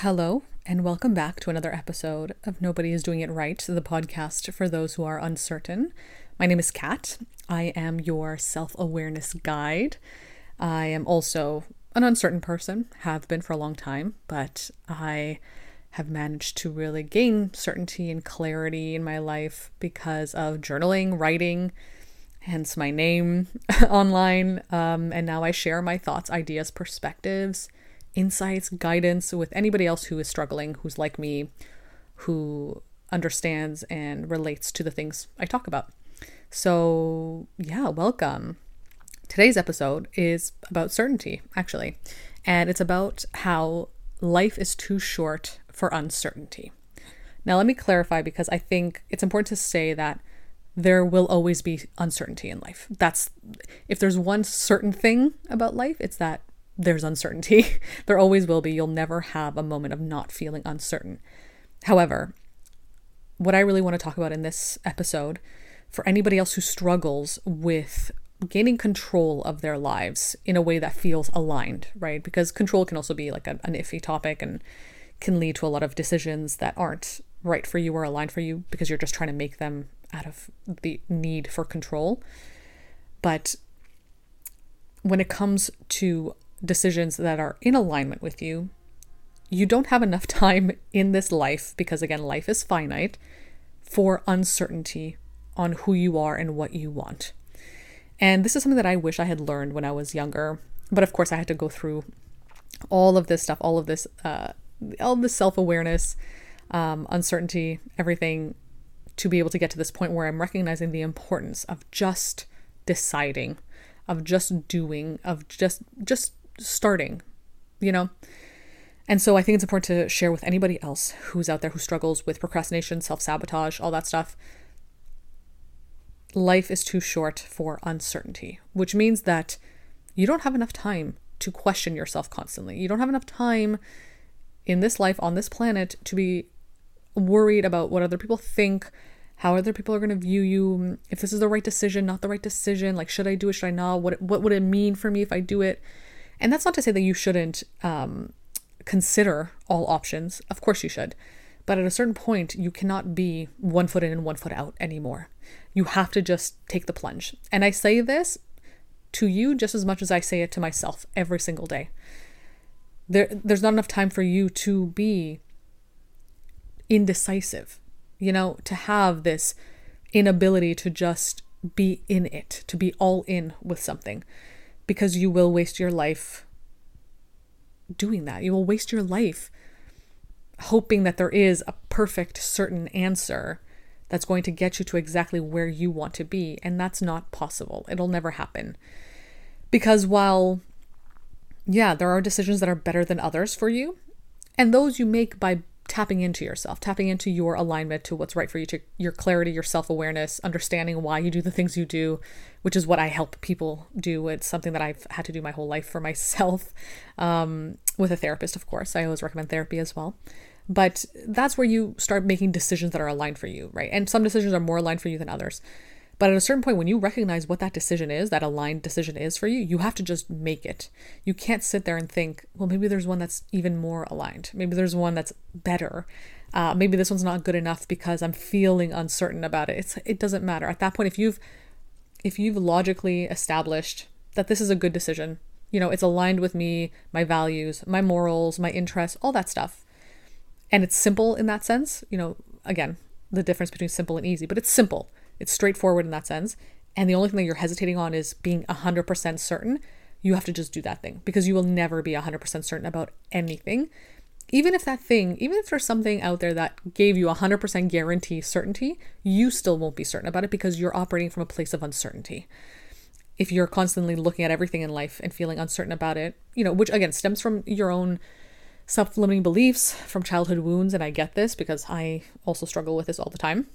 Hello, and welcome back to another episode of Nobody is Doing It Right, the podcast for those who are uncertain. My name is Kat. I am your self awareness guide. I am also an uncertain person, have been for a long time, but I have managed to really gain certainty and clarity in my life because of journaling, writing, hence my name online. Um, and now I share my thoughts, ideas, perspectives insights, guidance with anybody else who is struggling, who's like me, who understands and relates to the things I talk about. So, yeah, welcome. Today's episode is about certainty, actually, and it's about how life is too short for uncertainty. Now, let me clarify because I think it's important to say that there will always be uncertainty in life. That's if there's one certain thing about life, it's that there's uncertainty. there always will be. You'll never have a moment of not feeling uncertain. However, what I really want to talk about in this episode, for anybody else who struggles with gaining control of their lives in a way that feels aligned, right? Because control can also be like a, an iffy topic and can lead to a lot of decisions that aren't right for you or aligned for you because you're just trying to make them out of the need for control. But when it comes to decisions that are in alignment with you, you don't have enough time in this life, because again, life is finite, for uncertainty on who you are and what you want. And this is something that I wish I had learned when I was younger. But of course, I had to go through all of this stuff, all of this, uh, all this self awareness, um, uncertainty, everything to be able to get to this point where I'm recognizing the importance of just deciding, of just doing, of just just starting, you know? And so I think it's important to share with anybody else who's out there who struggles with procrastination, self sabotage, all that stuff. Life is too short for uncertainty, which means that you don't have enough time to question yourself constantly. You don't have enough time in this life on this planet to be worried about what other people think, how other people are going to view you, if this is the right decision, not the right decision, like should I do it, should I not? What what would it mean for me if I do it? And that's not to say that you shouldn't um, consider all options. Of course, you should. But at a certain point, you cannot be one foot in and one foot out anymore. You have to just take the plunge. And I say this to you just as much as I say it to myself every single day. There, there's not enough time for you to be indecisive, you know, to have this inability to just be in it, to be all in with something because you will waste your life doing that. You will waste your life hoping that there is a perfect, certain answer that's going to get you to exactly where you want to be. And that's not possible. It'll never happen. Because while, yeah, there are decisions that are better than others for you, and those you make by tapping into yourself, tapping into your alignment to what's right for you, to your clarity, your self awareness, understanding why you do the things you do, which is what I help people do. It's something that I've had to do my whole life for myself um, with a therapist, of course. I always recommend therapy as well. But that's where you start making decisions that are aligned for you, right? And some decisions are more aligned for you than others. But at a certain point, when you recognize what that decision is, that aligned decision is for you, you have to just make it. You can't sit there and think, well, maybe there's one that's even more aligned. Maybe there's one that's better. Uh, maybe this one's not good enough because I'm feeling uncertain about it. It's it doesn't matter at that point. If you've if you've logically established that this is a good decision, you know, it's aligned with me, my values, my morals, my interests, all that stuff, and it's simple in that sense. You know, again, the difference between simple and easy, but it's simple it's straightforward in that sense. And the only thing that you're hesitating on is being 100% certain. You have to just do that thing because you will never be 100% certain about anything. Even if that thing, even if there's something out there that gave you 100% guarantee certainty, you still won't be certain about it because you're operating from a place of uncertainty. If you're constantly looking at everything in life and feeling uncertain about it, you know, which again stems from your own self limiting beliefs, from childhood wounds. And I get this because I also struggle with this all the time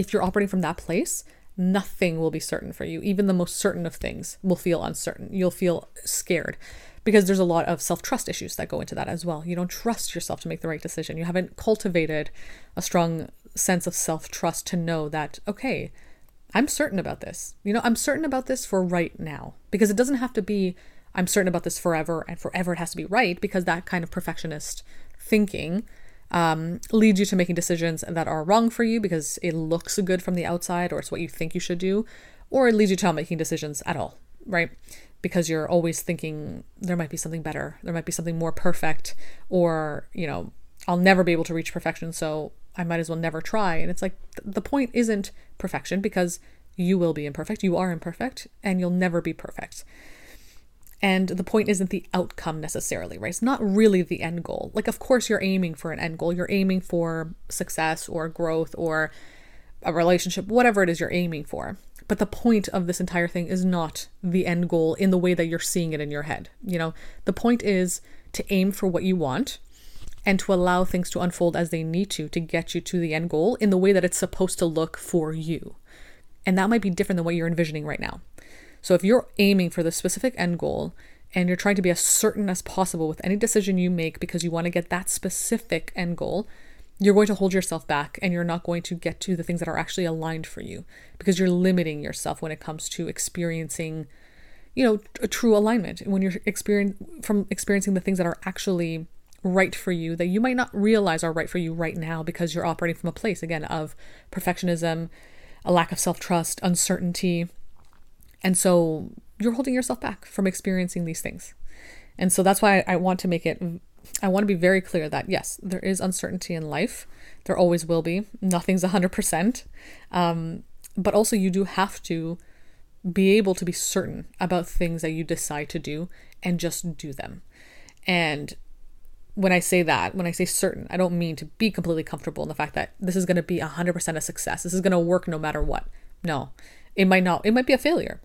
if you're operating from that place, nothing will be certain for you. Even the most certain of things will feel uncertain. You'll feel scared because there's a lot of self trust issues that go into that as well. You don't trust yourself to make the right decision. You haven't cultivated a strong sense of self trust to know that, okay, I'm certain about this. You know, I'm certain about this for right now because it doesn't have to be I'm certain about this forever and forever it has to be right because that kind of perfectionist thinking um, leads you to making decisions that are wrong for you because it looks good from the outside or it's what you think you should do, or it leads you to not making decisions at all, right? Because you're always thinking there might be something better, there might be something more perfect, or, you know, I'll never be able to reach perfection, so I might as well never try. And it's like the point isn't perfection because you will be imperfect, you are imperfect, and you'll never be perfect. And the point isn't the outcome necessarily, right? It's not really the end goal. Like, of course, you're aiming for an end goal. You're aiming for success or growth or a relationship, whatever it is you're aiming for. But the point of this entire thing is not the end goal in the way that you're seeing it in your head. You know, the point is to aim for what you want and to allow things to unfold as they need to to get you to the end goal in the way that it's supposed to look for you. And that might be different than what you're envisioning right now. So if you're aiming for the specific end goal and you're trying to be as certain as possible with any decision you make because you want to get that specific end goal, you're going to hold yourself back and you're not going to get to the things that are actually aligned for you because you're limiting yourself when it comes to experiencing you know a true alignment. When you're experience from experiencing the things that are actually right for you that you might not realize are right for you right now because you're operating from a place again of perfectionism a lack of self-trust uncertainty and so you're holding yourself back from experiencing these things. And so that's why I want to make it, I want to be very clear that yes, there is uncertainty in life. There always will be. Nothing's 100%. Um, but also, you do have to be able to be certain about things that you decide to do and just do them. And when I say that, when I say certain, I don't mean to be completely comfortable in the fact that this is going to be 100% a success. This is going to work no matter what. No, it might not. It might be a failure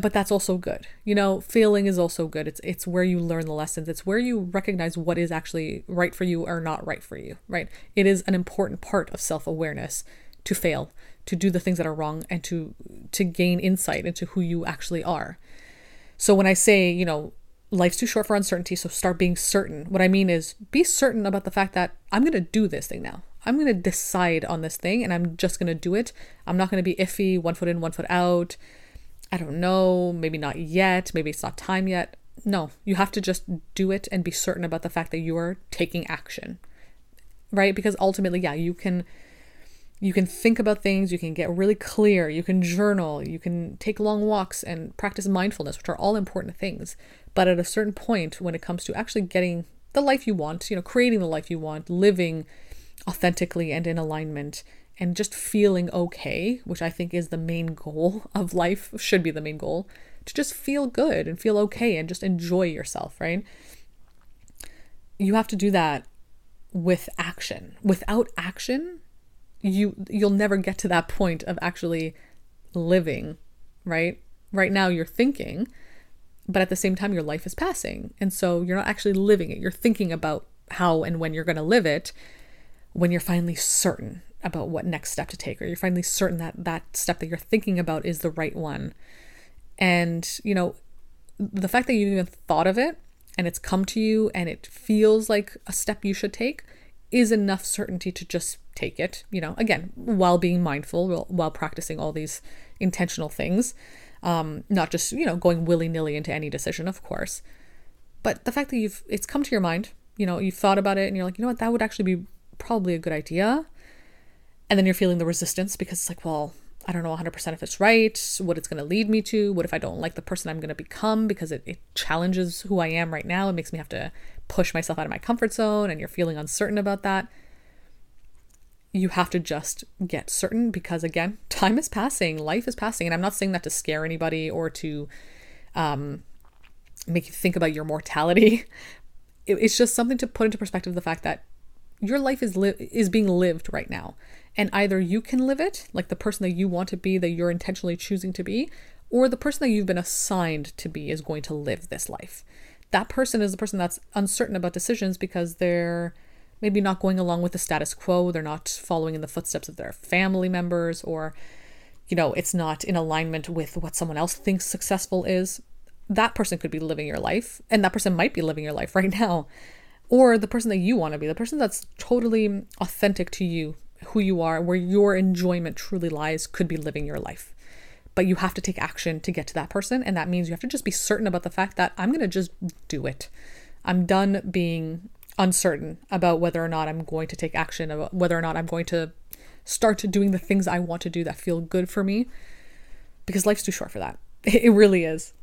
but that's also good. You know, failing is also good. It's it's where you learn the lessons. It's where you recognize what is actually right for you or not right for you, right? It is an important part of self-awareness to fail, to do the things that are wrong and to to gain insight into who you actually are. So when I say, you know, life's too short for uncertainty, so start being certain. What I mean is be certain about the fact that I'm going to do this thing now. I'm going to decide on this thing and I'm just going to do it. I'm not going to be iffy, one foot in, one foot out I don't know, maybe not yet, maybe it's not time yet. No, you have to just do it and be certain about the fact that you're taking action. Right? Because ultimately, yeah, you can you can think about things, you can get really clear, you can journal, you can take long walks and practice mindfulness, which are all important things. But at a certain point when it comes to actually getting the life you want, you know, creating the life you want, living authentically and in alignment, and just feeling okay, which I think is the main goal of life, should be the main goal, to just feel good and feel okay and just enjoy yourself, right? You have to do that with action. Without action, you you'll never get to that point of actually living, right? Right now you're thinking, but at the same time your life is passing. And so you're not actually living it. You're thinking about how and when you're going to live it when you're finally certain about what next step to take or you're finally certain that that step that you're thinking about is the right one. And you know the fact that you even thought of it and it's come to you and it feels like a step you should take is enough certainty to just take it you know again while being mindful while practicing all these intentional things um, not just you know going willy-nilly into any decision of course. But the fact that you've it's come to your mind you know you've thought about it and you're like you know what that would actually be probably a good idea and then you're feeling the resistance because it's like, well, I don't know 100% if it's right, what it's going to lead me to, what if I don't like the person I'm going to become because it, it challenges who I am right now. It makes me have to push myself out of my comfort zone and you're feeling uncertain about that. You have to just get certain because, again, time is passing, life is passing. And I'm not saying that to scare anybody or to um, make you think about your mortality. It, it's just something to put into perspective the fact that your life is li- is being lived right now and either you can live it, like the person that you want to be, that you're intentionally choosing to be, or the person that you've been assigned to be is going to live this life. That person is the person that's uncertain about decisions because they're maybe not going along with the status quo, they're not following in the footsteps of their family members, or, you know, it's not in alignment with what someone else thinks successful is. That person could be living your life, and that person might be living your life right now. Or the person that you want to be, the person that's totally authentic to you, who you are, where your enjoyment truly lies, could be living your life. but you have to take action to get to that person. And that means you have to just be certain about the fact that I'm going to just do it. I'm done being uncertain about whether or not I'm going to take action, about whether or not I'm going to start doing the things I want to do that feel good for me because life's too short for that. It really is.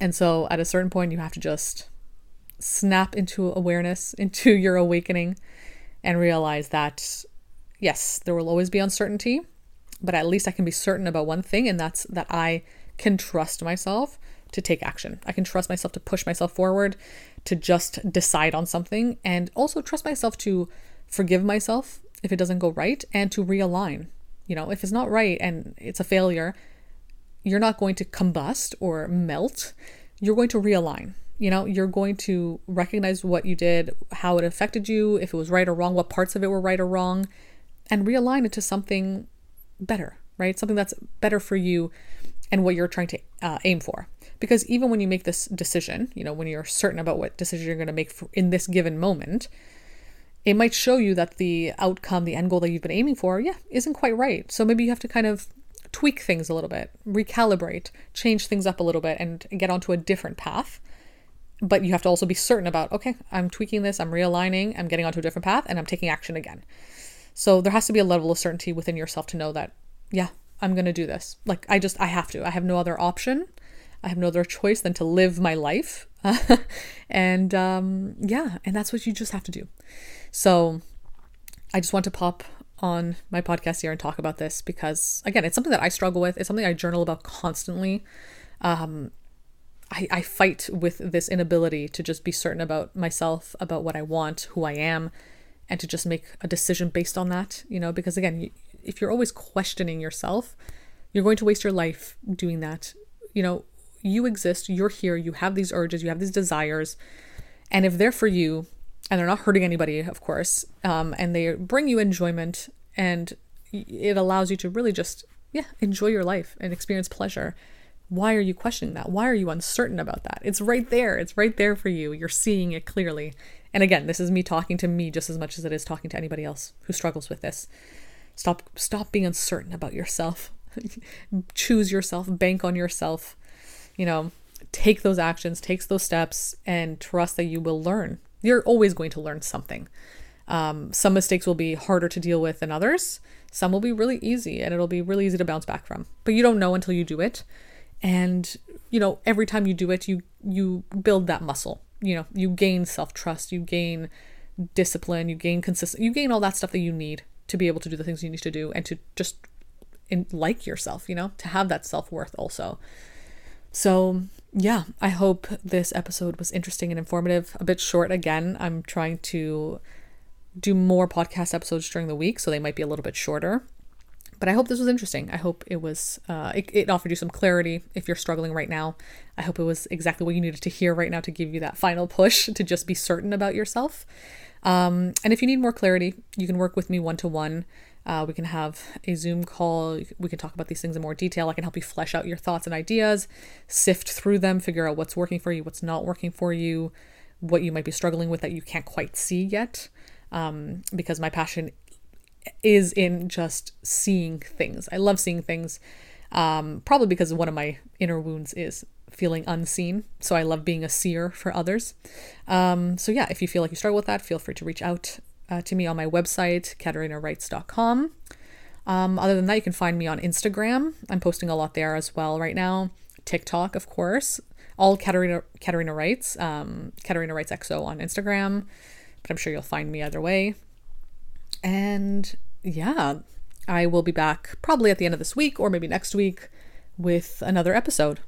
And so at a certain point, you have to just snap into awareness, into your awakening, and realize that yes, there will always be uncertainty, but at least I can be certain about one thing, and that's that I can trust myself to take action. I can trust myself to push myself forward, to just decide on something, and also trust myself to forgive myself if it doesn't go right and to realign. You know, if it's not right and it's a failure, you're not going to combust or melt. You're going to realign. You know, you're going to recognize what you did, how it affected you, if it was right or wrong, what parts of it were right or wrong, and realign it to something better, right? Something that's better for you and what you're trying to uh, aim for. Because even when you make this decision, you know, when you're certain about what decision you're going to make in this given moment, it might show you that the outcome, the end goal that you've been aiming for, yeah, isn't quite right. So maybe you have to kind of tweak things a little bit, recalibrate, change things up a little bit, and get onto a different path. But you have to also be certain about, okay, I'm tweaking this, I'm realigning, I'm getting onto a different path, and I'm taking action again. So there has to be a level of certainty within yourself to know that, yeah, I'm going to do this. Like, I just, I have to. I have no other option. I have no other choice than to live my life. and um, yeah, and that's what you just have to do. So I just want to pop on my podcast here and talk about this because, again, it's something that I struggle with. It's something I journal about constantly. Um, I, I fight with this inability to just be certain about myself, about what I want, who I am, and to just make a decision based on that, you know, because again, if you're always questioning yourself, you're going to waste your life doing that. You know, you exist, you're here, you have these urges, you have these desires, and if they're for you, and they're not hurting anybody, of course, um, and they bring you enjoyment, and it allows you to really just, yeah, enjoy your life and experience pleasure. Why are you questioning that? Why are you uncertain about that? It's right there. It's right there for you. You're seeing it clearly. And again, this is me talking to me just as much as it is talking to anybody else who struggles with this. Stop stop being uncertain about yourself. Choose yourself, bank on yourself. You know, take those actions, take those steps and trust that you will learn. You're always going to learn something. Um, some mistakes will be harder to deal with than others. Some will be really easy and it'll be really easy to bounce back from. But you don't know until you do it. And you know, every time you do it, you you build that muscle you know, you gain self trust, you gain discipline, you gain consistent, you gain all that stuff that you need to be able to do the things you need to do and to just in, like yourself, you know, to have that self worth also. So, yeah, I hope this episode was interesting and informative. A bit short again. I'm trying to do more podcast episodes during the week, so they might be a little bit shorter. But I hope this was interesting. I hope it was uh, it, it offered you some clarity if you're struggling right now. I hope it was exactly what you needed to hear right now to give you that final push to just be certain about yourself. Um, and if you need more clarity, you can work with me one to one. We can have a Zoom call. We can talk about these things in more detail. I can help you flesh out your thoughts and ideas, sift through them, figure out what's working for you, what's not working for you, what you might be struggling with that you can't quite see yet. Um, because my passion is in just seeing things. I love seeing things, um, probably because one of my inner wounds is feeling unseen. So I love being a seer for others. Um, so yeah, if you feel like you struggle with that, feel free to reach out uh, to me on my website, katarinawrites.com. Um, other than that, you can find me on Instagram. I'm posting a lot there as well right now. TikTok, of course. All Katarina Katarina Writes, um, Katarina Writes XO on Instagram. But I'm sure you'll find me either way. And yeah, I will be back probably at the end of this week or maybe next week with another episode.